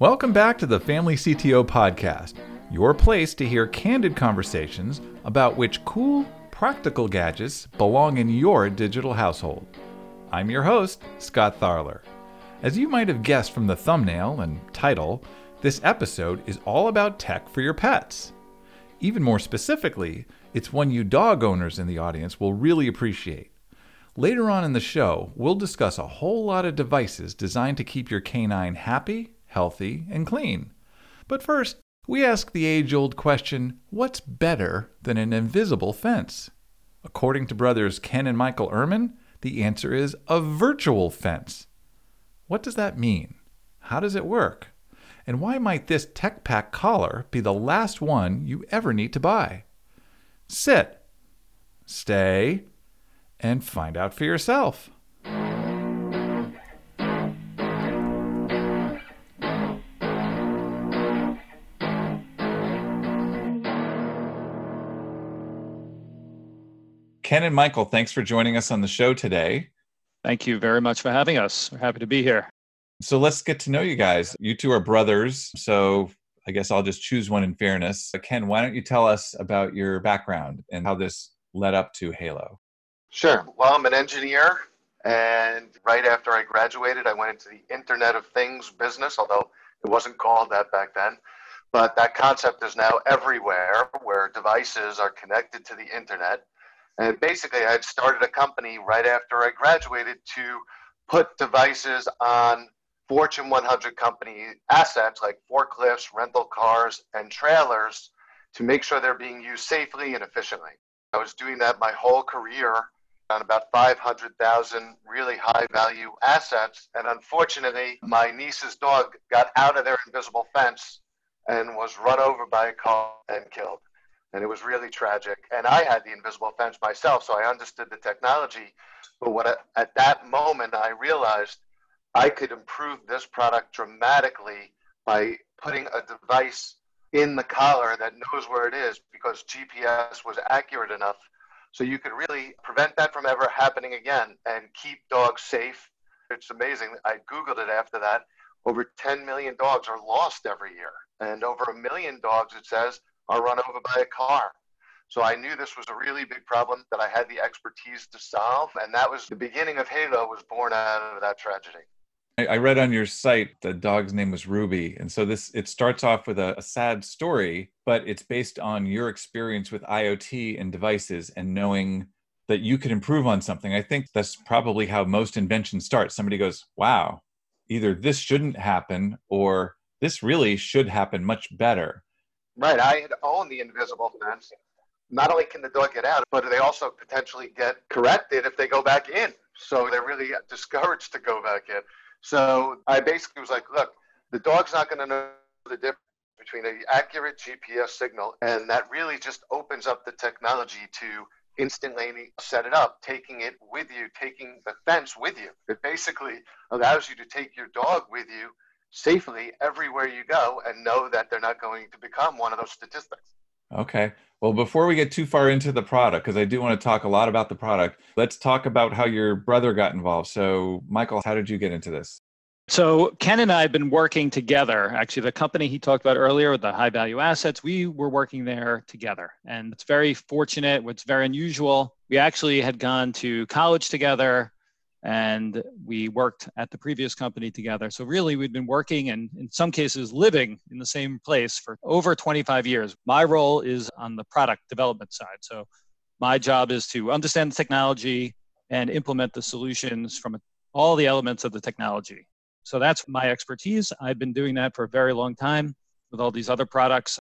Welcome back to the Family CTO Podcast, your place to hear candid conversations about which cool, practical gadgets belong in your digital household. I'm your host, Scott Tharler. As you might have guessed from the thumbnail and title, this episode is all about tech for your pets. Even more specifically, it's one you dog owners in the audience will really appreciate. Later on in the show, we'll discuss a whole lot of devices designed to keep your canine happy healthy, and clean. But first, we ask the age old question what's better than an invisible fence? According to brothers Ken and Michael Ehrman, the answer is a virtual fence. What does that mean? How does it work? And why might this Tech Pack collar be the last one you ever need to buy? Sit, stay, and find out for yourself. Ken and Michael, thanks for joining us on the show today. Thank you very much for having us. We're happy to be here. So let's get to know you guys. You two are brothers. So I guess I'll just choose one in fairness. Ken, why don't you tell us about your background and how this led up to Halo? Sure. Well, I'm an engineer. And right after I graduated, I went into the Internet of Things business, although it wasn't called that back then. But that concept is now everywhere where devices are connected to the internet and basically, I had started a company right after I graduated to put devices on Fortune 100 company assets like forklifts, rental cars, and trailers to make sure they're being used safely and efficiently. I was doing that my whole career on about 500,000 really high value assets. And unfortunately, my niece's dog got out of their invisible fence and was run over by a car and killed and it was really tragic. And I had the invisible fence myself, so I understood the technology. But what I, at that moment I realized I could improve this product dramatically by putting a device in the collar that knows where it is because GPS was accurate enough. So you could really prevent that from ever happening again and keep dogs safe. It's amazing. I Googled it after that. Over 10 million dogs are lost every year. And over a million dogs, it says, are run over by a car. So I knew this was a really big problem that I had the expertise to solve. And that was the beginning of Halo was born out of that tragedy. I read on your site the dog's name was Ruby. And so this it starts off with a, a sad story, but it's based on your experience with IoT and devices and knowing that you could improve on something. I think that's probably how most inventions start. Somebody goes, wow, either this shouldn't happen or this really should happen much better. Right. I had owned the invisible fence. Not only can the dog get out, but they also potentially get corrected if they go back in. So they're really discouraged to go back in. So I basically was like, look, the dog's not going to know the difference between an accurate GPS signal, and that really just opens up the technology to instantly set it up, taking it with you, taking the fence with you. It basically allows you to take your dog with you safely everywhere you go and know that they're not going to become one of those statistics. Okay. Well, before we get too far into the product, because I do want to talk a lot about the product, let's talk about how your brother got involved. So, Michael, how did you get into this? So, Ken and I have been working together. Actually, the company he talked about earlier, with the high value assets, we were working there together. And it's very fortunate, it's very unusual. We actually had gone to college together and we worked at the previous company together. So really, we'd been working and in some cases living in the same place for over 25 years. My role is on the product development side. So my job is to understand the technology and implement the solutions from all the elements of the technology. So that's my expertise. I've been doing that for a very long time with all these other products.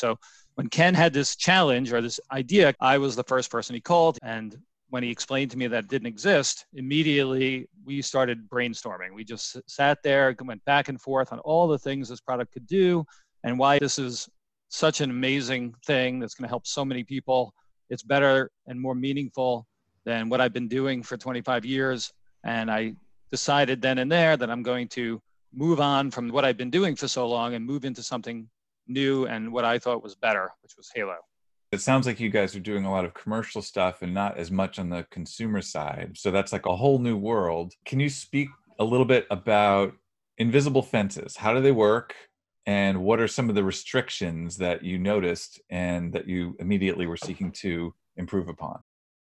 So when Ken had this challenge or this idea, I was the first person he called and when he explained to me that it didn't exist, immediately we started brainstorming. We just sat there, and went back and forth on all the things this product could do and why this is such an amazing thing that's going to help so many people. It's better and more meaningful than what I've been doing for 25 years. And I decided then and there that I'm going to move on from what I've been doing for so long and move into something new and what I thought was better, which was Halo. It sounds like you guys are doing a lot of commercial stuff and not as much on the consumer side. So that's like a whole new world. Can you speak a little bit about invisible fences, how do they work? And what are some of the restrictions that you noticed and that you immediately were seeking to improve upon?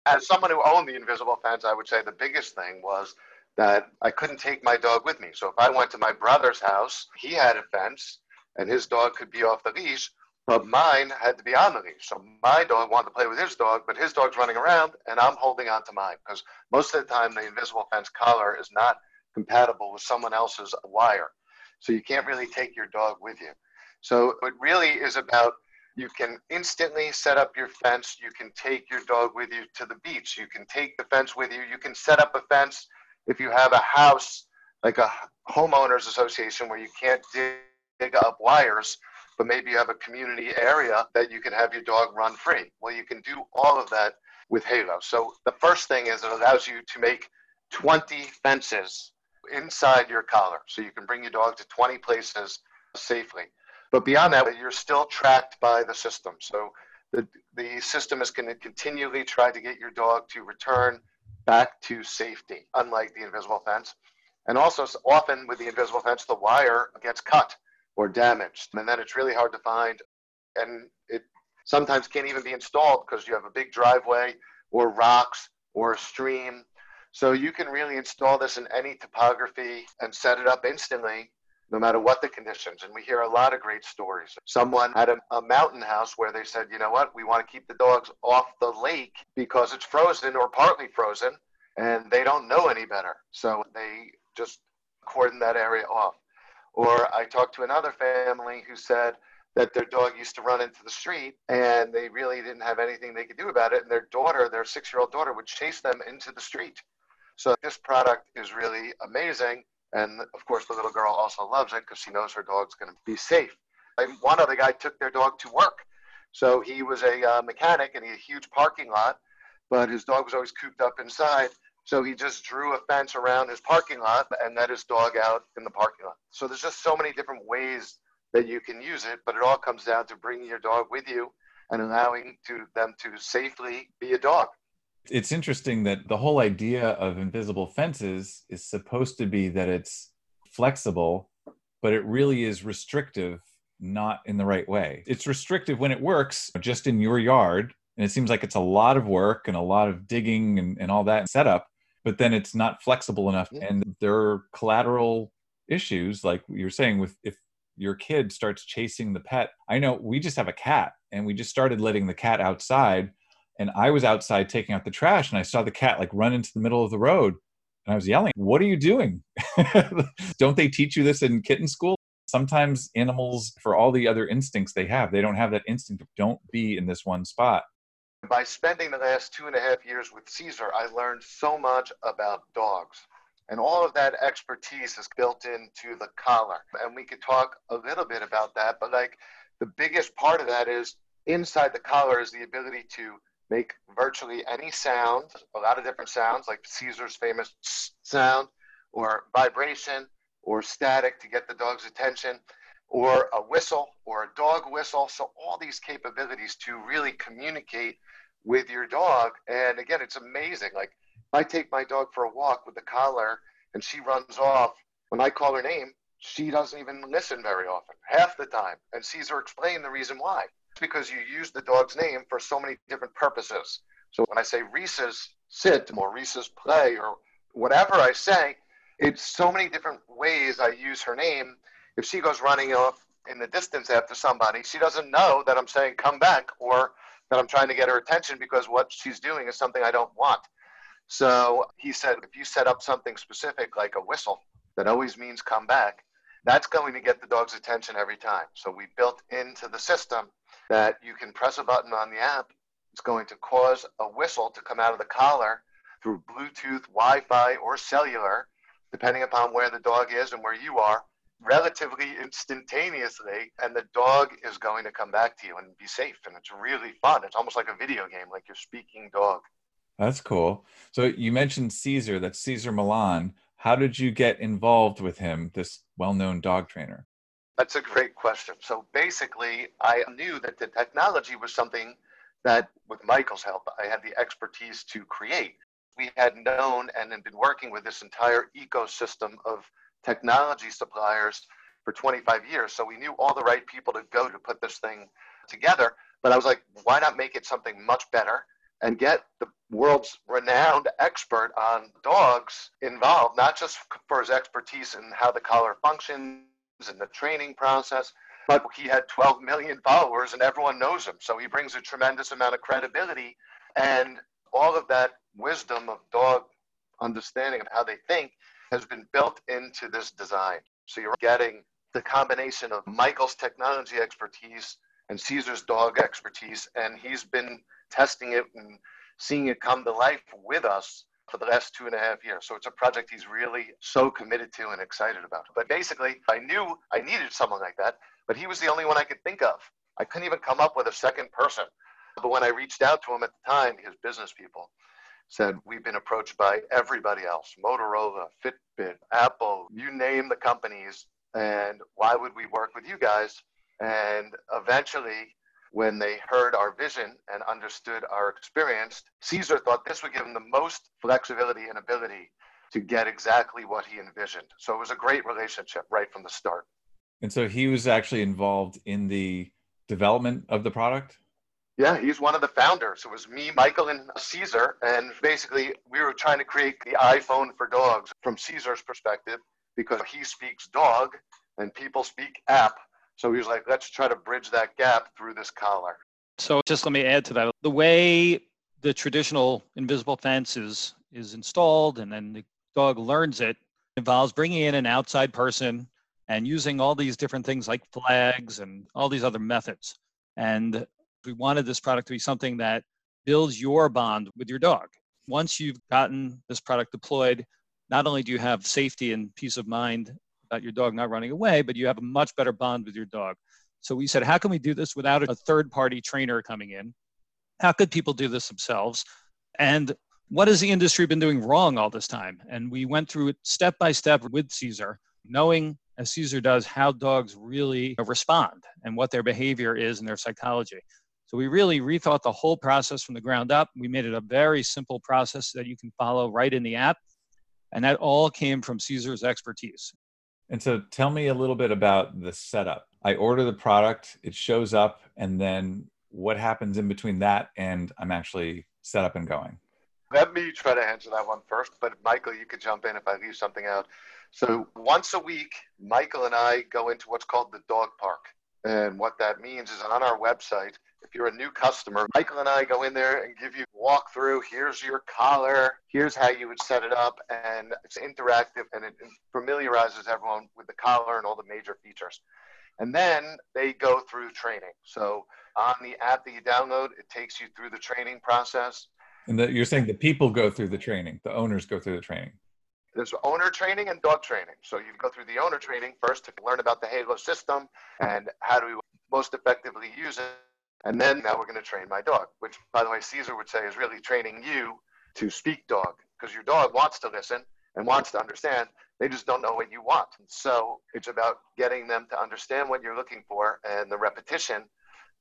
As someone who owned the invisible fence, I would say the biggest thing was that I couldn't take my dog with me. So if I went to my brother's house, he had a fence and his dog could be off the leash, but mine had to be on the leash. So my dog wanted to play with his dog, but his dog's running around and I'm holding on to mine because most of the time the invisible fence collar is not compatible with someone else's wire. So you can't really take your dog with you. So it really is about you can instantly set up your fence. You can take your dog with you to the beach. You can take the fence with you. You can set up a fence if you have a house like a homeowners association where you can't dig up wires, but maybe you have a community area that you can have your dog run free. Well, you can do all of that with Halo. So the first thing is it allows you to make 20 fences inside your collar. So you can bring your dog to 20 places safely. But beyond that, you're still tracked by the system. So the, the system is going to continually try to get your dog to return back to safety, unlike the invisible fence. And also, often with the invisible fence, the wire gets cut or damaged. And then it's really hard to find. And it sometimes can't even be installed because you have a big driveway or rocks or a stream so you can really install this in any topography and set it up instantly, no matter what the conditions. And we hear a lot of great stories. Someone had a, a mountain house where they said, you know what, we want to keep the dogs off the lake because it's frozen or partly frozen, and they don't know any better. So they just cordon that area off. Or I talked to another family who said, that their dog used to run into the street and they really didn't have anything they could do about it. And their daughter, their six year old daughter, would chase them into the street. So this product is really amazing. And of course, the little girl also loves it because she knows her dog's going to be safe. And one other guy took their dog to work. So he was a uh, mechanic and he had a huge parking lot, but his dog was always cooped up inside. So he just drew a fence around his parking lot and let his dog out in the parking lot. So there's just so many different ways that you can use it, but it all comes down to bringing your dog with you and allowing to them to safely be a dog. It's interesting that the whole idea of invisible fences is supposed to be that it's flexible, but it really is restrictive, not in the right way. It's restrictive when it works just in your yard. And it seems like it's a lot of work and a lot of digging and, and all that setup, but then it's not flexible enough. And there are collateral issues, like you're saying, with if your kid starts chasing the pet. I know we just have a cat and we just started letting the cat outside and I was outside taking out the trash and I saw the cat like run into the middle of the road and I was yelling, What are you doing? don't they teach you this in kitten school? Sometimes animals, for all the other instincts they have, they don't have that instinct of don't be in this one spot. By spending the last two and a half years with Cesar, I learned so much about dogs. And all of that expertise is built into the collar. And we could talk a little bit about that, but like the biggest part of that is inside the collar is the ability to make virtually any sound, a lot of different sounds, like Cesar's famous sound, or vibration, or static to get the dog's attention, or a whistle, or a dog whistle. So, all these capabilities to really communicate with your dog. And again, it's amazing. Like, I take my dog for a walk with the collar and she runs off, when I call her name, she doesn't even listen very often, half the time. And Cesar explained the reason why because you use the dog's name for so many different purposes. So when I say Reese's sit or Reese's play or whatever I say, it's so many different ways I use her name. If she goes running off in the distance after somebody, she doesn't know that I'm saying come back or that I'm trying to get her attention because what she's doing is something I don't want. So he said, if you set up something specific like a whistle that always means come back, that's going to get the dog's attention every time. So we built into the system that you can press a button on the app. It's going to cause a whistle to come out of the collar through Bluetooth, Wi Fi, or cellular, depending upon where the dog is and where you are, relatively instantaneously. And the dog is going to come back to you and be safe. And it's really fun. It's almost like a video game, like you're speaking dog. That's cool. So you mentioned Cesar, that's Cesar Millan. How did you get involved with him, this well known dog trainer? That's a great question. So basically, I knew that the technology was something that, with Michael's help, I had the expertise to create. We had known and had been working with this entire ecosystem of technology suppliers for 25 years. So we knew all the right people to go to put this thing together. But I was like, why not make it something much better and get the world's renowned expert on dogs involved, not just for his expertise in how the collar functions and the training process, but he had 12 million followers and everyone knows him. So he brings a tremendous amount of credibility and all of that wisdom of dog understanding of how they think has been built into this design. So you're getting the combination of Michael's technology expertise and Cesar's dog expertise, and he's been testing it and seeing it come to life with us for the last two and a half years. So it's a project he's really so committed to and excited about. But basically, I knew I needed someone like that, but he was the only one I could think of. I couldn't even come up with a second person. But when I reached out to him at the time, his business people said, We've been approached by everybody else Motorola, Fitbit, Apple, you name the companies. And why would we work with you guys? And eventually, when they heard our vision and understood our experience, Cesar thought this would give him the most flexibility and ability to get exactly what he envisioned. So it was a great relationship right from the start. And so he was actually involved in the development of the product? Yeah, he's one of the founders. It was me, Michael, and Cesar. And basically, we were trying to create the iPhone for dogs from Cesar's perspective because he speaks dog and people speak app. So he was like, let's try to bridge that gap through this collar. So just let me add to that. The way the traditional invisible fence is, is installed and then the dog learns it involves bringing in an outside person and using all these different things like flags and all these other methods. And we wanted this product to be something that builds your bond with your dog. Once you've gotten this product deployed, not only do you have safety and peace of mind about your dog not running away, but you have a much better bond with your dog. So we said, how can we do this without a third party trainer coming in? How could people do this themselves? And what has the industry been doing wrong all this time? And we went through it step by step with Cesar, knowing as Cesar does how dogs really respond and what their behavior is and their psychology. So we really rethought the whole process from the ground up. We made it a very simple process that you can follow right in the app. And that all came from Cesar's expertise. And so tell me a little bit about the setup. I order the product, it shows up, and then what happens in between that and I'm actually set up and going? Let me try to answer that one first, but Michael, you could jump in if I leave something out. So once a week, Michael and I go into what's called the dog park. And what that means is on our website, if you're a new customer, Michael and I go in there and give you a walkthrough. Here's your collar. Here's how you would set it up. And it's interactive and it familiarizes everyone with the collar and all the major features. And then they go through training. So on the app that you download, it takes you through the training process. And the, you're saying the people go through the training, the owners go through the training. There's owner training and dog training. So you go through the owner training first to learn about the Halo system and how to most effectively use it and then now we're going to train my dog, which, by the way, Cesar would say is really training you to speak dog because your dog wants to listen and wants to understand. They just don't know what you want. So it's about getting them to understand what you're looking for and the repetition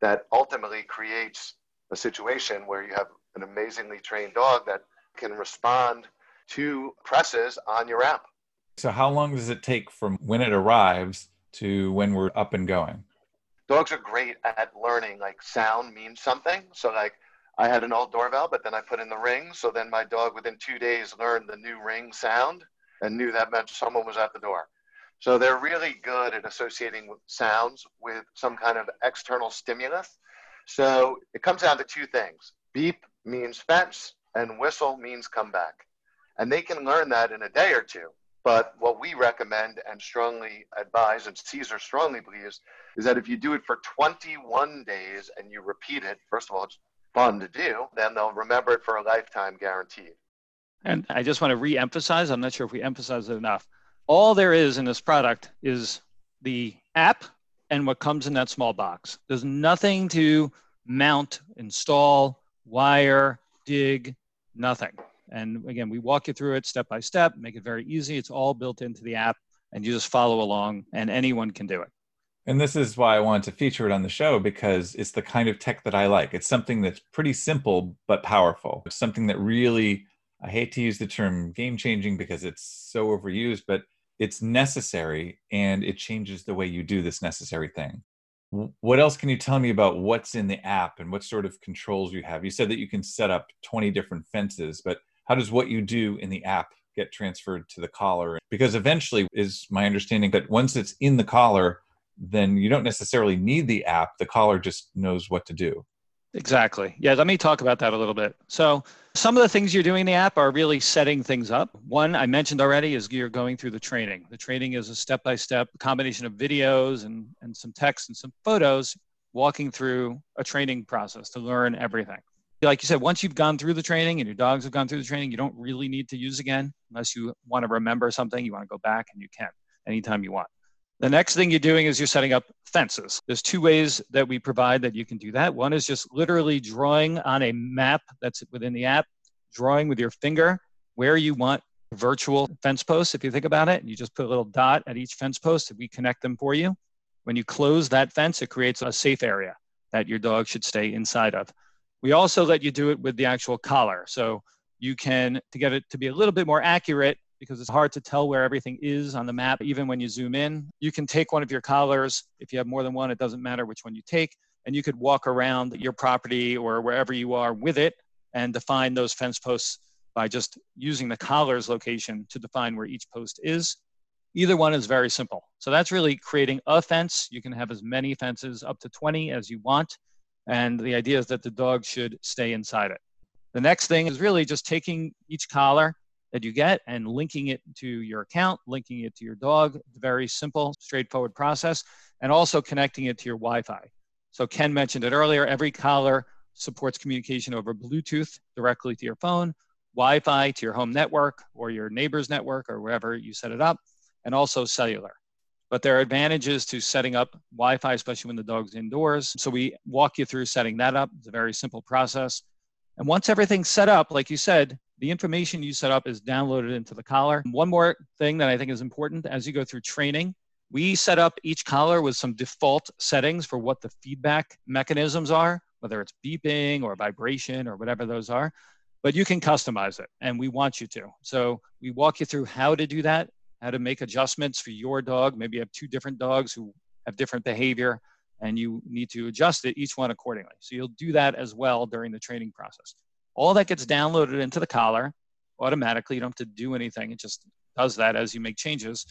that ultimately creates a situation where you have an amazingly trained dog that can respond to presses on your app. So, how long does it take from when it arrives to when we're up and going? Dogs are great at learning like sound means something. So like i had an old doorbell but then i put in the ring. So then my dog within two days learned the new ring sound and knew that meant someone was at the door. So they're really good at associating sounds with some kind of external stimulus. So it comes down to two things. Beep means fence and whistle means come back and they can learn that in a day or two but what we recommend and strongly advise, and Cesar strongly believes, is that if you do it for 21 days and you repeat it, first of all, it's fun to do, then they'll remember it for a lifetime guaranteed. And I just want to re emphasize, I'm not sure if we emphasize it enough. All there is in this product is the app and what comes in that small box. There's nothing to mount, install, wire, dig, nothing. And again, we walk you through it step by step, make it very easy. It's all built into the app, and you just follow along, and anyone can do it. And this is why I wanted to feature it on the show because it's the kind of tech that I like. It's something that's pretty simple but powerful. It's something that really, I hate to use the term game changing because it's so overused, but it's necessary and it changes the way you do this necessary thing. What else can you tell me about what's in the app and what sort of controls you have? You said that you can set up 20 different fences, but how does what you do in the app get transferred to the collar? Because eventually, is my understanding that once it's in the collar, then you don't necessarily need the app. The collar just knows what to do. Exactly. Yeah, let me talk about that a little bit. So, some of the things you're doing in the app are really setting things up. One I mentioned already is you're going through the training. The training is a step by step combination of videos and, and some text and some photos walking through a training process to learn everything. Like you said, once you've gone through the training and your dogs have gone through the training, you don't really need to use again unless you want to remember something, you want to go back and you can anytime you want. The next thing you're doing is you're setting up fences. There's two ways that we provide that you can do that. One is just literally drawing on a map that's within the app, drawing with your finger where you want virtual fence posts. If you think about it, you just put a little dot at each fence post and we connect them for you. When you close that fence, it creates a safe area that your dog should stay inside of. We also let you do it with the actual collar. So you can, to get it to be a little bit more accurate, because it's hard to tell where everything is on the map, even when you zoom in. You can take one of your collars. If you have more than one, it doesn't matter which one you take. And you could walk around your property or wherever you are with it and define those fence posts by just using the collar's location to define where each post is. Either one is very simple. So that's really creating a fence. You can have as many fences, up to 20 as you want. And the idea is that the dog should stay inside it. The next thing is really just taking each collar that you get and linking it to your account, linking it to your dog. Very simple, straightforward process, and also connecting it to your Wi Fi. So, Ken mentioned it earlier every collar supports communication over Bluetooth directly to your phone, Wi Fi to your home network or your neighbor's network or wherever you set it up, and also cellular. But there are advantages to setting up Wi Fi, especially when the dog's indoors. So, we walk you through setting that up. It's a very simple process. And once everything's set up, like you said, the information you set up is downloaded into the collar. One more thing that I think is important as you go through training, we set up each collar with some default settings for what the feedback mechanisms are, whether it's beeping or vibration or whatever those are. But you can customize it, and we want you to. So we walk you through how to do that, how to make adjustments for your dog. Maybe you have two different dogs who have different behavior, and you need to adjust it each one accordingly. So you'll do that as well during the training process. All that gets downloaded into the collar automatically. You don't have to do anything. It just does that as you make changes.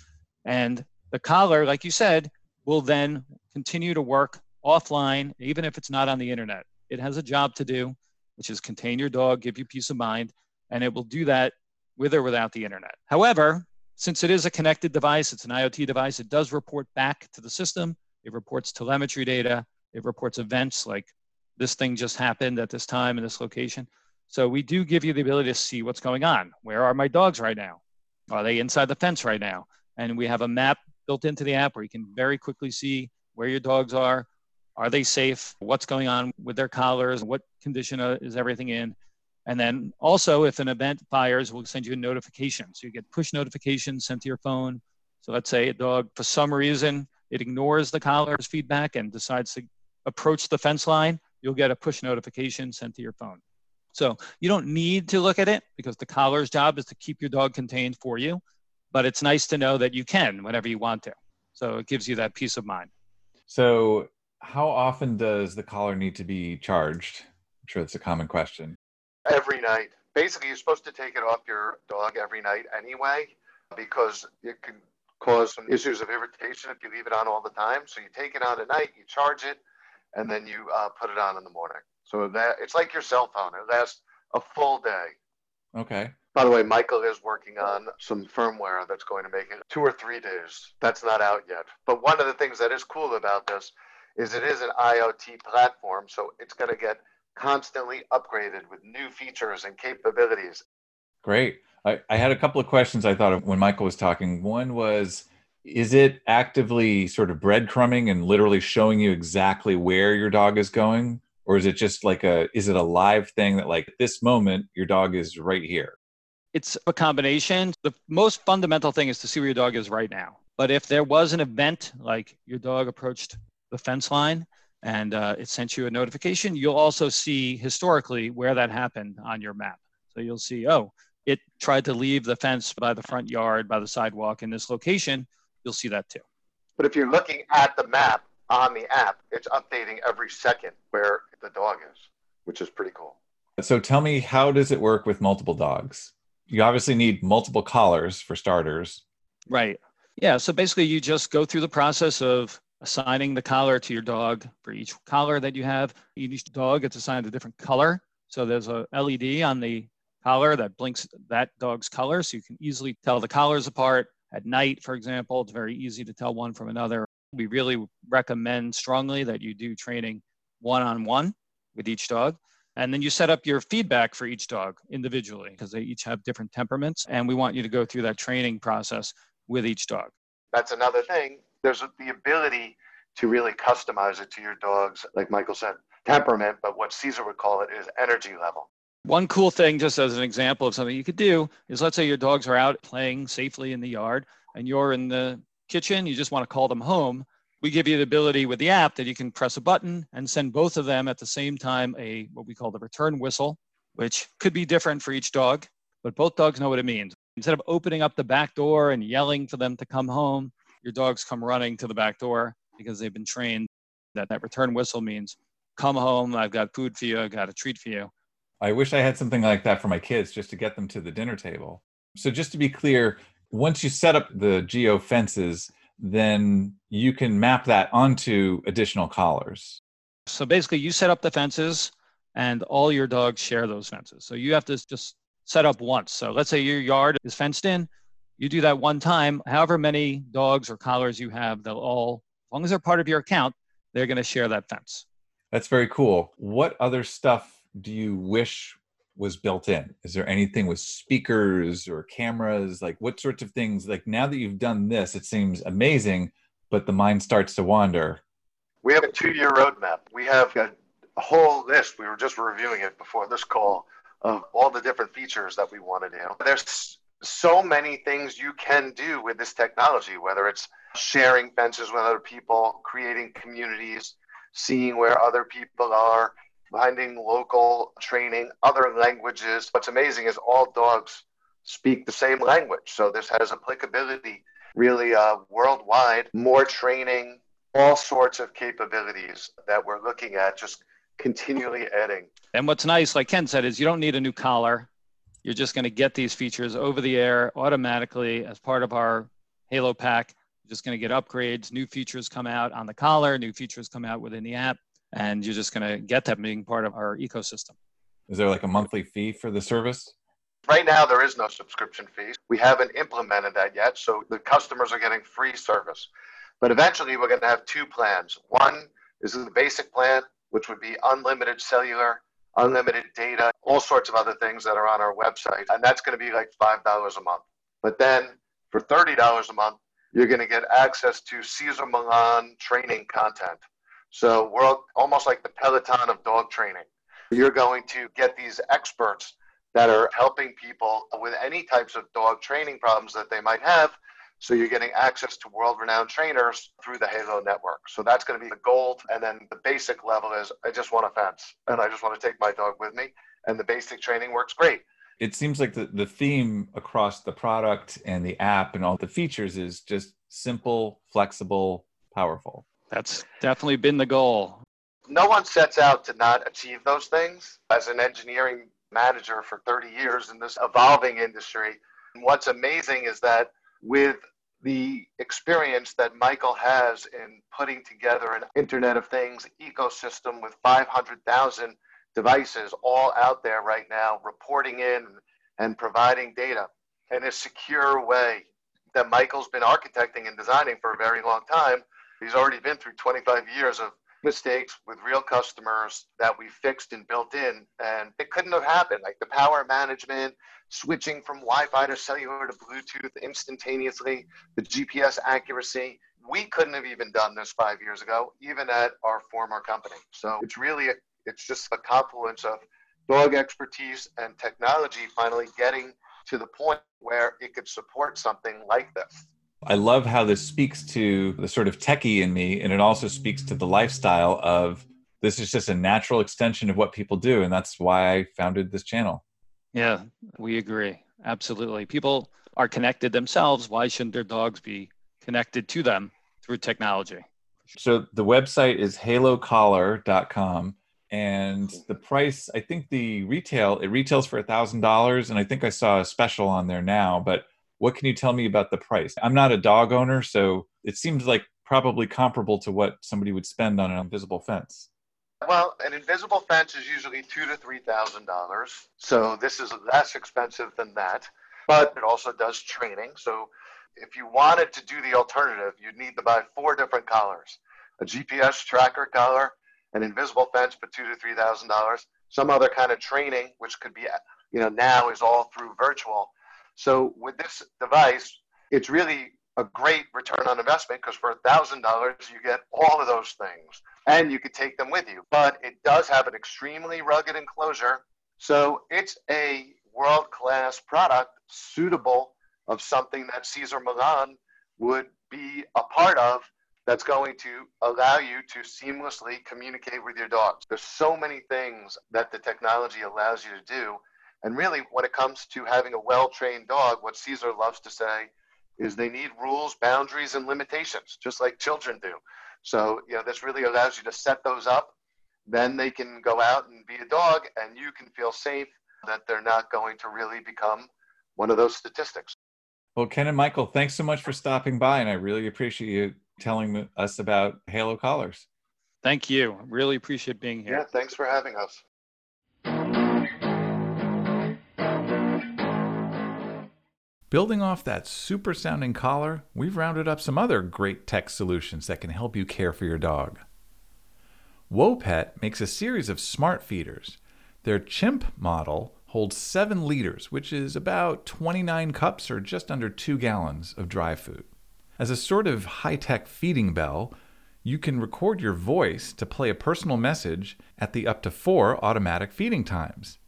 And the collar, like you said, will then continue to work offline, even if it's not on the internet. It has a job to do, which is contain your dog, give you peace of mind, and it will do that with or without the internet. However, since it is a connected device, it's an IoT device, it does report back to the system. It reports telemetry data. It reports events like this thing just happened at this time in this location. So we do give you the ability to see what's going on. Where are my dogs right now? Are they inside the fence right now? And we have a map built into the app where you can very quickly see where your dogs are. Are they safe? What's going on with their collars? What condition uh, is everything in? And then also, if an event fires, we'll send you a notification. So you get push notifications sent to your phone. So let's say a dog, for some reason, it ignores the collar's feedback and decides to approach the fence line, you'll get a push notification sent to your phone. So you don't need to look at it because the collar's job is to keep your dog contained for you, but it's nice to know that you can whenever you want to. So it gives you that peace of mind. So how often does the collar need to be charged? I'm sure that's a common question. Every night. Basically, you're supposed to take it off your dog every night anyway because it can cause some issues of irritation if you leave it on all the time. So you take it on at night, you charge it, and then you uh, put it on in the morning. So that it's like your cell phone. It lasts a full day. Okay. By the way, Michael is working on some firmware that's going to make it two or three days. That's not out yet. But one of the things that is cool about this is it is an IoT platform, so it's going to get constantly upgraded with new features and capabilities. Great. I, I had a couple of questions I thought of when Michael was talking. One was, is it actively sort of breadcrumbing and literally showing you exactly where your dog is going? or is it just like a is it a live thing that like at this moment your dog is right here it's a combination the most fundamental thing is to see where your dog is right now but if there was an event like your dog approached the fence line and uh, it sent you a notification you'll also see historically where that happened on your map so you'll see oh it tried to leave the fence by the front yard, by the sidewalk in this location, you'll see that too. But if you're looking at the map on the app, it's updating every second where the dog is, which is pretty cool. So tell me, how does it work with multiple dogs? You obviously need multiple collars for starters. Right. Yeah. So basically, you just go through the process of assigning the collar to your dog for each collar that you have. Each dog gets assigned a different color. So there's a LED on the collar that blinks that dog's color. So you can easily tell the collars apart. At night, for example, it's very easy to tell one from another. We really recommend strongly that you do training one on one with each dog. And then you set up your feedback for each dog individually because they each have different temperaments. And we want you to go through that training process with each dog. That's another thing. There's the ability to really customize it to your dog's, like Michael said, temperament, but what Cesar would call it is energy level. One cool thing, just as an example of something you could do, is let's say your dogs are out playing safely in the yard and you're in the kitchen, you just want to call them home. We give you the ability with the app that you can press a button and send both of them at the same time a what we call the return whistle, which could be different for each dog, but both dogs know what it means. Instead of opening up the back door and yelling for them to come home, your dogs come running to the back door because they've been trained that that return whistle means come home, I've got food for you, I've got a treat for you. I wish I had something like that for my kids just to get them to the dinner table. So, just to be clear, once you set up the geo fences, then you can map that onto additional collars. So, basically, you set up the fences and all your dogs share those fences. So, you have to just set up once. So, let's say your yard is fenced in, you do that one time, however many dogs or collars you have, they'll all, as long as they're part of your account, they're going to share that fence. That's very cool. What other stuff do you wish was built in? Is there anything with speakers or cameras? Like what sorts of things? Like now that you've done this, it seems amazing, but the mind starts to wander. We have a two year roadmap. We have a whole list. We were just reviewing it before this call of all the different features that we want to do. There's so many things you can do with this technology, whether it's sharing fences with other people, creating communities, seeing where other people are, finding local training, other languages. What's amazing is all dogs speak the same language. So this has applicability really uh, worldwide, more training, all sorts of capabilities that we're looking at, just continually adding. And what's nice, like Ken said, is you don't need a new collar. You're just going to get these features over the air automatically as part of our Halo pack. You're just going to get upgrades, new features come out on the collar, new features come out within the app and you're just going to get that being part of our ecosystem. Is there like a monthly fee for the service? Right now, there is no subscription fees. We haven't implemented that yet, so the customers are getting free service. But eventually, we're going to have two plans. One is the basic plan, which would be unlimited cellular, unlimited data, all sorts of other things that are on our website. And that's going to be like $5 a month. But then for $30 a month, you're going to get access to Cesar Millan training content so we're almost like the Peloton of dog training. You're going to get these experts that are helping people with any types of dog training problems that they might have. So you're getting access to world-renowned trainers through the Halo network. So that's going to be the gold. And then the basic level is I just want a fence and I just want to take my dog with me. And the basic training works great. It seems like the, the theme across the product and the app and all the features is just simple, flexible, powerful. That's definitely been the goal. No one sets out to not achieve those things. As an engineering manager for 30 years in this evolving industry, what's amazing is that with the experience that Michael has in putting together an Internet of Things ecosystem with 500,000 devices all out there right now, reporting in and providing data in a secure way that Michael's been architecting and designing for a very long time. He's already been through 25 years of mistakes with real customers that we fixed and built in, and it couldn't have happened. Like the power management, switching from Wi Fi to cellular to Bluetooth instantaneously, the GPS accuracy. We couldn't have even done this five years ago, even at our former company. So it's really, it's just a confluence of dog expertise and technology finally getting to the point where it could support something like this. I love how this speaks to the sort of techie in me, and it also speaks to the lifestyle of this is just a natural extension of what people do, and that's why I founded this channel. Yeah, we agree. Absolutely. People are connected themselves. Why shouldn't their dogs be connected to them through technology? So the website is halocollar.com and the price i think the retail it retails for a thousand dollars and i think i saw a special on there now but what can you tell me about the price i'm not a dog owner so it seems like probably comparable to what somebody would spend on an invisible fence well an invisible fence is usually two to three thousand dollars so this is less expensive than that but it also does training so if you wanted to do the alternative you'd need to buy four different collars a gps tracker collar an invisible fence for two to three thousand dollars, some other kind of training, which could be, you know, now is all through virtual. So with this device, it's really a great return on investment because for a thousand dollars you get all of those things and you could take them with you. But it does have an extremely rugged enclosure, so it's a world-class product suitable of something that Cesar Millan would be a part of that's going to allow you to seamlessly communicate with your dogs. There's so many things that the technology allows you to do. And really, when it comes to having a well trained dog, what Cesar loves to say is they need rules, boundaries, and limitations, just like children do. So, you know, this really allows you to set those up. Then they can go out and be a dog, and you can feel safe that they're not going to really become one of those statistics. Well, Ken and Michael, thanks so much for stopping by, and I really appreciate you telling us about Halo Collars. Thank you. Really appreciate being here. Yeah, thanks for having us. Building off that super sounding collar, we've rounded up some other great tech solutions that can help you care for your dog. WOpet makes a series of smart feeders. Their chimp model holds 7 liters, which is about 29 cups or just under 2 gallons of dry food. As a sort of high tech feeding bell, you can record your voice to play a personal message at the up to four automatic feeding times.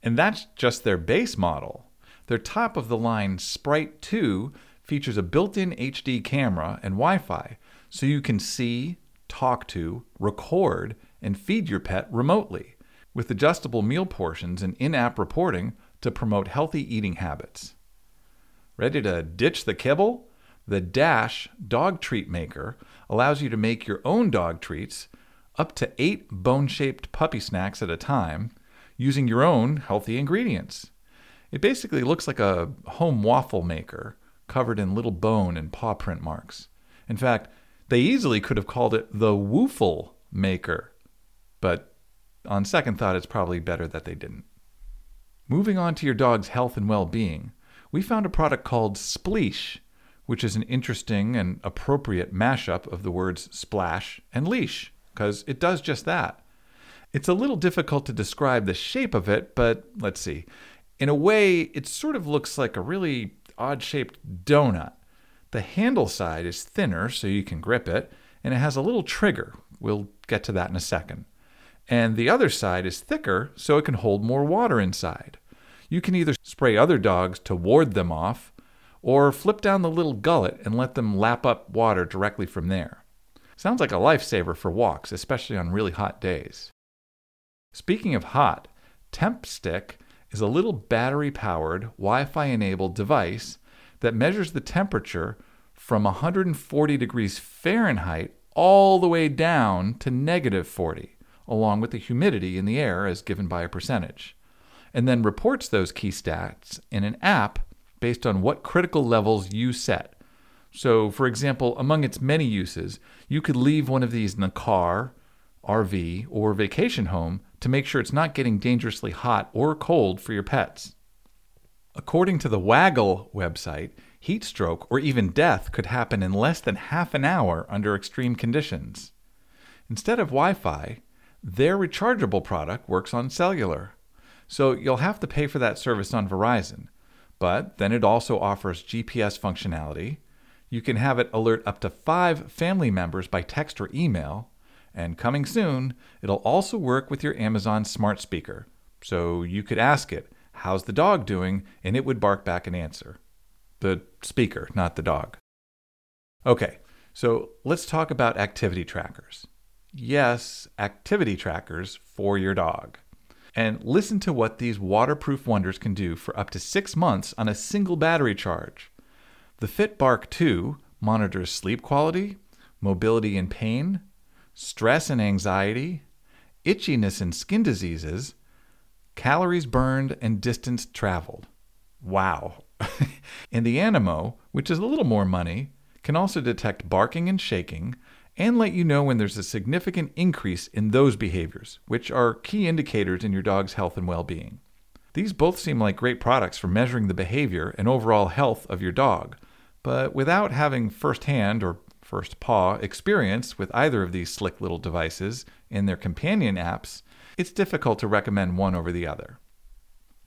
And that's just their base model. Their top of the line Sprite 2 features a built in HD camera and Wi Fi, so you can see, talk to, record, and feed your pet remotely, with adjustable meal portions and in app reporting to promote healthy eating habits. Ready to ditch the kibble? The Dash dog treat maker allows you to make your own dog treats, up to eight bone shaped puppy snacks at a time, using your own healthy ingredients. It basically looks like a home waffle maker covered in little bone and paw print marks. In fact, they easily could have called it the Woofle Maker, but on second thought, it's probably better that they didn't. Moving on to your dog's health and well being, we found a product called Spleesh which is an interesting and appropriate mashup of the words splash and leash, because it does just that. It's a little difficult to describe the shape of it, but let's see. In a way, it sort of looks like a really odd shaped donut. The handle side is thinner so you can grip it, and it has a little trigger. We'll get to that in a second. And the other side is thicker so it can hold more water inside. You can either spray other dogs to ward them off, or flip down the little gullet and let them lap up water directly from there. Sounds like a lifesaver for walks, especially on really hot days. Speaking of hot, TempStick is a little battery powered, Wi Fi enabled device that measures the temperature from 140 degrees Fahrenheit all the way down to negative 40, along with the humidity in the air as given by a percentage, and then reports those key stats in an app based on what critical levels you set. So, for example, among its many uses, you could leave one of these in the car, RV, or vacation home to make sure it's not getting dangerously hot or cold for your pets. According to the Waggle website, heat stroke or even death could happen in less than half an hour under extreme conditions. Instead of Wi Fi, their rechargeable product works on cellular. So you'll have to pay for that service on Verizon. But then it also offers GPS functionality. You can have it alert up to five family members by text or email. And coming soon, it'll also work with your Amazon smart speaker. So you could ask it, How's the dog doing? and it would bark back an answer. The speaker, not the dog. Okay, so let's talk about activity trackers. Yes, activity trackers for your dog. and listen to what these waterproof wonders can do for up to six months on a single battery charge. The FitBark 2 monitors sleep quality, mobility and pain, stress and anxiety, itchiness and skin diseases, calories burned, and distance traveled. Wow. and the Animo, which is a little more money, can also detect barking and shaking and let you know when there's a significant increase in those behaviors, which are key indicators in your dog's health and well being. These both seem like great products for measuring the behavior and overall health of your dog, but without having firsthand or first paw experience with either of these slick little devices and their companion apps, it's difficult to recommend one over the other.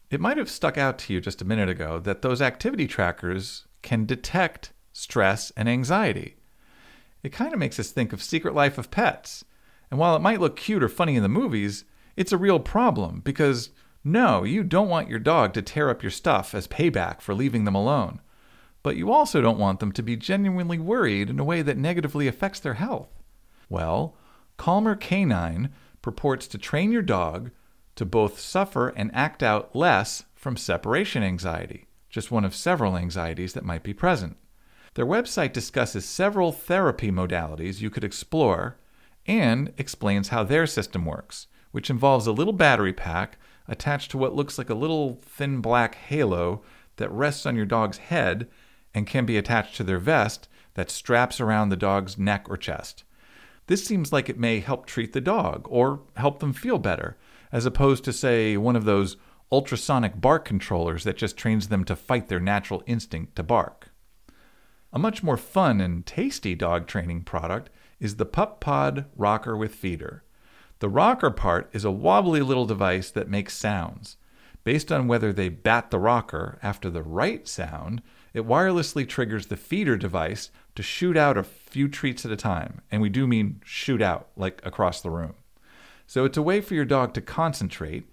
It might have stuck out to you just a minute ago that those activity trackers can detect stress and anxiety it kind of makes us think of Secret Life of Pets. And while it might look cute or funny in the movies, it's a real problem because no, you don't want your dog to tear up your stuff as payback for leaving them alone. But you also don't want them to be genuinely worried in a way that negatively affects their health. Well, Calmer Canine purports to train your dog to both suffer and act out less from separation anxiety, just one of several anxieties that might be present. Their website discusses several therapy modalities you could explore and explains how their system works, which involves a little battery pack attached to what looks like a little thin black halo that rests on your dog's head and can be attached to their vest that straps around the dog's neck or chest. This seems like it may help treat the dog or help them feel better, as opposed to, say, one of those ultrasonic bark controllers that just trains them to fight their natural instinct to bark. A much more fun and tasty dog training product is the Pup Pod Rocker with Feeder. The rocker part is a wobbly little device that makes sounds. Based on whether they bat the rocker after the right sound, it wirelessly triggers the feeder device to shoot out a few treats at a time. And we do mean shoot out, like across the room. So it's a way for your dog to concentrate,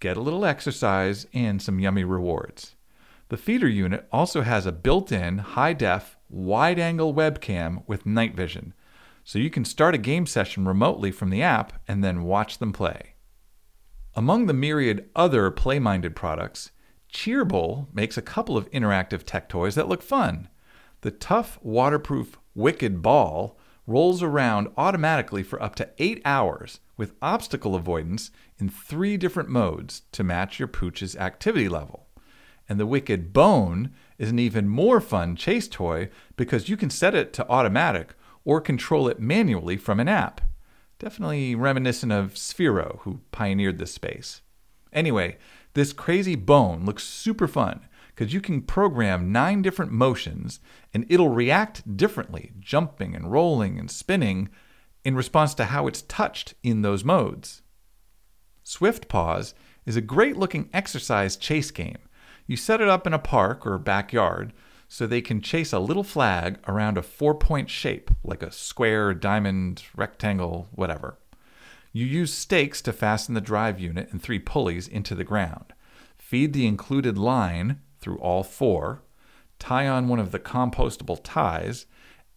get a little exercise, and some yummy rewards. The feeder unit also has a built in high def, wide angle webcam with night vision, so you can start a game session remotely from the app and then watch them play. Among the myriad other play minded products, Cheerble makes a couple of interactive tech toys that look fun. The tough, waterproof Wicked Ball rolls around automatically for up to eight hours with obstacle avoidance in three different modes to match your pooch's activity level. And the Wicked Bone is an even more fun chase toy because you can set it to automatic or control it manually from an app. Definitely reminiscent of Sphero, who pioneered this space. Anyway, this crazy bone looks super fun because you can program nine different motions and it'll react differently, jumping and rolling and spinning in response to how it's touched in those modes. Swift Paws is a great looking exercise chase game you set it up in a park or backyard so they can chase a little flag around a four point shape, like a square, diamond, rectangle, whatever. You use stakes to fasten the drive unit and three pulleys into the ground. Feed the included line through all four, tie on one of the compostable ties,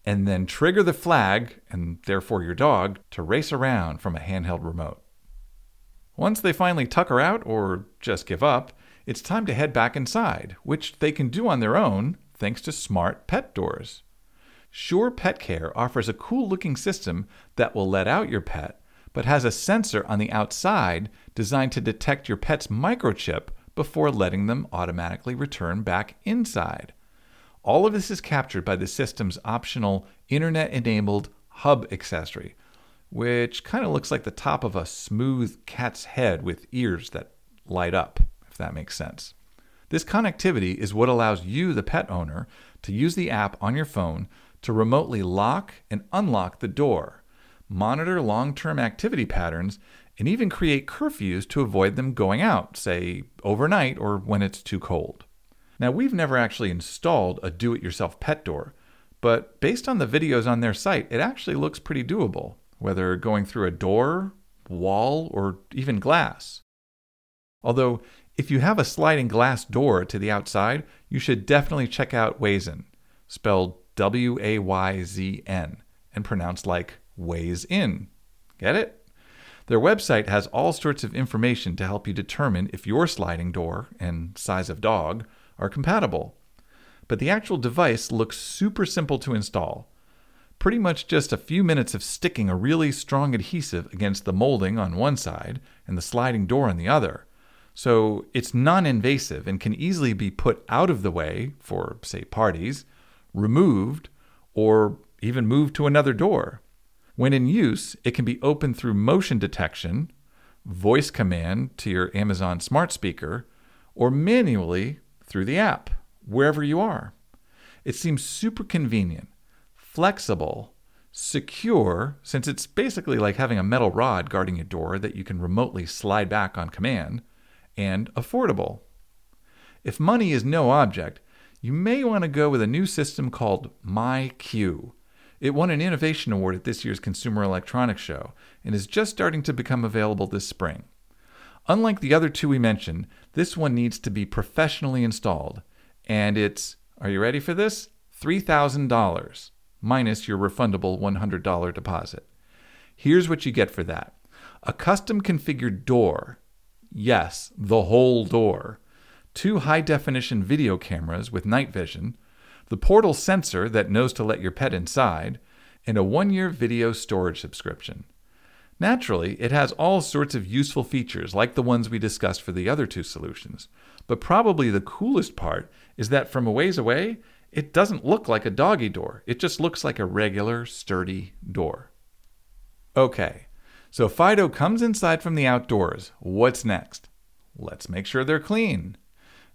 and then trigger the flag, and therefore your dog, to race around from a handheld remote. Once they finally tucker out or just give up, it's time to head back inside, which they can do on their own thanks to smart pet doors. Sure Pet Care offers a cool looking system that will let out your pet, but has a sensor on the outside designed to detect your pet's microchip before letting them automatically return back inside. All of this is captured by the system's optional internet enabled hub accessory, which kind of looks like the top of a smooth cat's head with ears that light up if that makes sense. This connectivity is what allows you, the pet owner, to use the app on your phone to remotely lock and unlock the door, monitor long term activity patterns, and even create curfews to avoid them going out, say overnight or when it's too cold. Now, we've never actually installed a do it yourself pet door, but based on the videos on their site, it actually looks pretty doable, whether going through a door, wall, or even glass. Although if you have a sliding glass door to the outside, you should definitely check out Wayzn, spelled W A Y Z N, and pronounced like Ways In. Get it? Their website has all sorts of information to help you determine if your sliding door and size of dog are compatible. But the actual device looks super simple to install. Pretty much just a few minutes of sticking a really strong adhesive against the molding on one side and the sliding door on the other. So it's non invasive and can easily be put out of the way for, say, parties, removed, or even moved to another door. When in use, it can be opened through motion detection, voice command to your Amazon smart speaker, or manually through the app, wherever you are. It seems super convenient, flexible, secure, since it's basically like having a metal rod guarding your door that you can remotely slide back on command, and affordable. If money is no object, you may want to go with a new system called MyQ. It won an Innovation Award at this year's Consumer Electronics Show and is just starting to become available this spring. Unlike the other two we mentioned, this one needs to be professionally installed, and it's, are you ready for this? $3,000 minus your refundable $100 deposit. Here's what you get for that a custom configured door. Yes, the whole door. Two high definition video cameras with night vision, the portal sensor that knows to let your pet inside, and a one year video storage subscription. Naturally, it has all sorts of useful features like the ones we discussed for the other two solutions. But probably the coolest part is that from a ways away, it doesn't look like a doggy door. It just looks like a regular, sturdy door. Okay, so Fido comes inside from the outdoors. What's next? Let's make sure they're clean.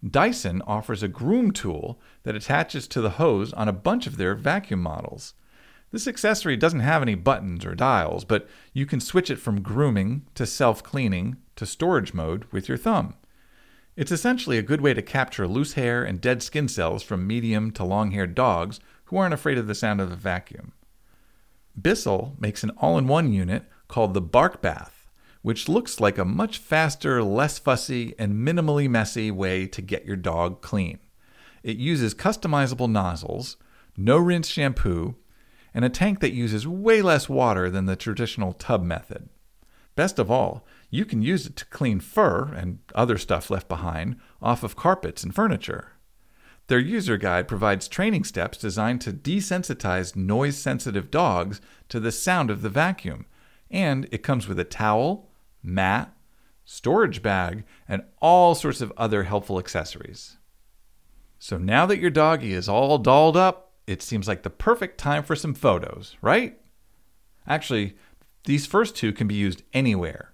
Dyson offers a groom tool that attaches to the hose on a bunch of their vacuum models. This accessory doesn't have any buttons or dials, but you can switch it from grooming to self cleaning to storage mode with your thumb. It's essentially a good way to capture loose hair and dead skin cells from medium to long haired dogs who aren't afraid of the sound of a vacuum. Bissell makes an all in one unit called the Bark Bath, which looks like a much faster, less fussy, and minimally messy way to get your dog clean. It uses customizable nozzles, no rinse shampoo, and a tank that uses way less water than the traditional tub method. Best of all, you can use it to clean fur and other stuff left behind off of carpets and furniture. Their user guide provides training steps designed to desensitize noise sensitive dogs to the sound of the vacuum, and it comes with a towel, mat, storage bag, and all sorts of other helpful accessories. So now that your doggy is all dolled up, it seems like the perfect time for some photos, right? Actually, these first two can be used anywhere.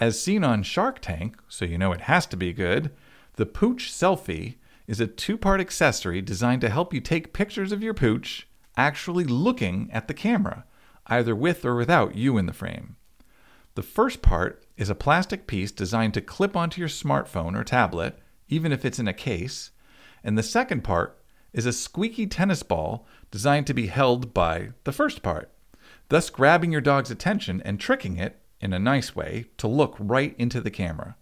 As seen on Shark Tank, so you know it has to be good, the Pooch Selfie is a two part accessory designed to help you take pictures of your pooch actually looking at the camera, either with or without you in the frame. The first part is a plastic piece designed to clip onto your smartphone or tablet, even if it's in a case, and the second part is a squeaky tennis ball designed to be held by the first part, thus grabbing your dog's attention and tricking it, in a nice way, to look right into the camera.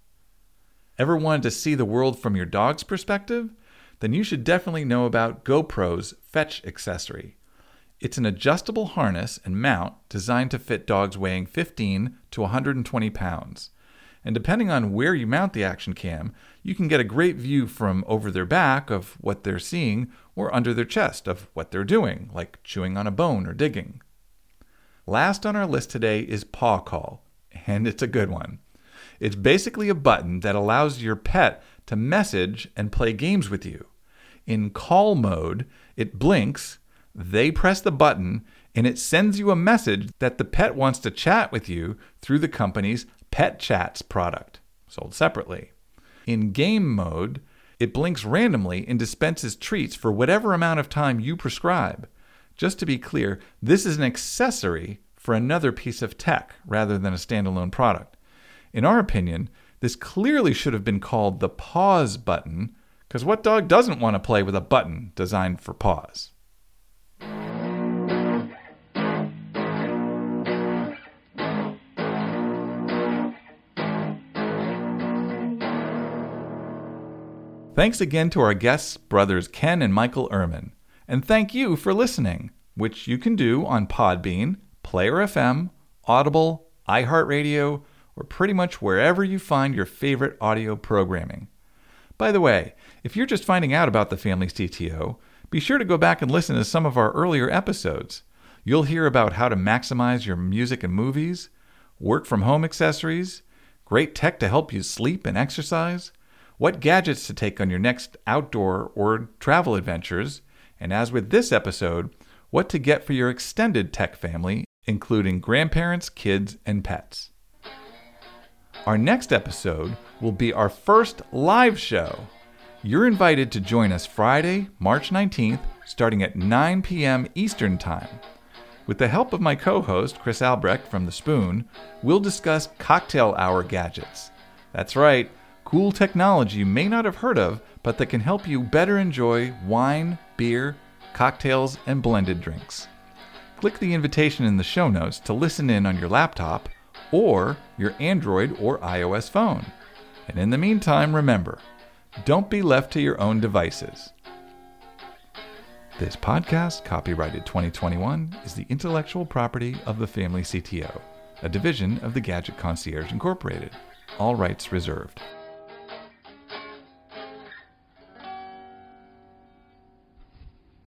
Ever wanted to see the world from your dog's perspective? Then you should definitely know about GoPro's Fetch accessory. It's an adjustable harness and mount designed to fit dogs weighing 15 to 120 pounds. And depending on where you mount the action cam, you can get a great view from over their back of what they're seeing or under their chest of what they're doing, like chewing on a bone or digging. Last on our list today is Paw Call, and it's a good one. It's basically a button that allows your pet to message and play games with you. In call mode, it blinks, they press the button, and it sends you a message that the pet wants to chat with you through the company's PetChatz product, sold separately. In game mode, it blinks randomly and dispenses treats for whatever amount of time you prescribe. Just to be clear, this is an accessory for another piece of tech rather than a standalone product. In our opinion, this clearly should have been called the pause button, because what dog doesn't want to play with a button designed for pause? Thanks again to our guests, brothers Ken and Michael Ehrman. And thank you for listening, which you can do on Podbean, Player FM, Audible, iHeartRadio, or pretty much wherever you find your favorite audio programming. By the way, if you're just finding out about the Family CTO, be sure to go back and listen to some of our earlier episodes. You'll hear about how to maximize your music and movies, work from home accessories, great tech to help you sleep and exercise, what gadgets to take on your next outdoor or travel adventures, and as with this episode, what to get for your extended tech family, including grandparents, kids, and pets. Our next episode will be our first live show. You're invited to join us Friday, March 19th, starting at 9 p.m. Eastern Time. With the help of my co host, Chris Albrecht from The Spoon, we'll discuss cocktail hour gadgets. That's right, cool technology you may not have heard of, but that can help you better enjoy wine, beer, cocktails, and blended drinks. Click the invitation in the show notes to listen in on your laptop or your Android or iOS phone. And in the meantime, remember don't be left to your own devices. This podcast, copyrighted 2021, is the intellectual property of the Family CTO, a division of the Gadget Concierge Incorporated. All rights reserved.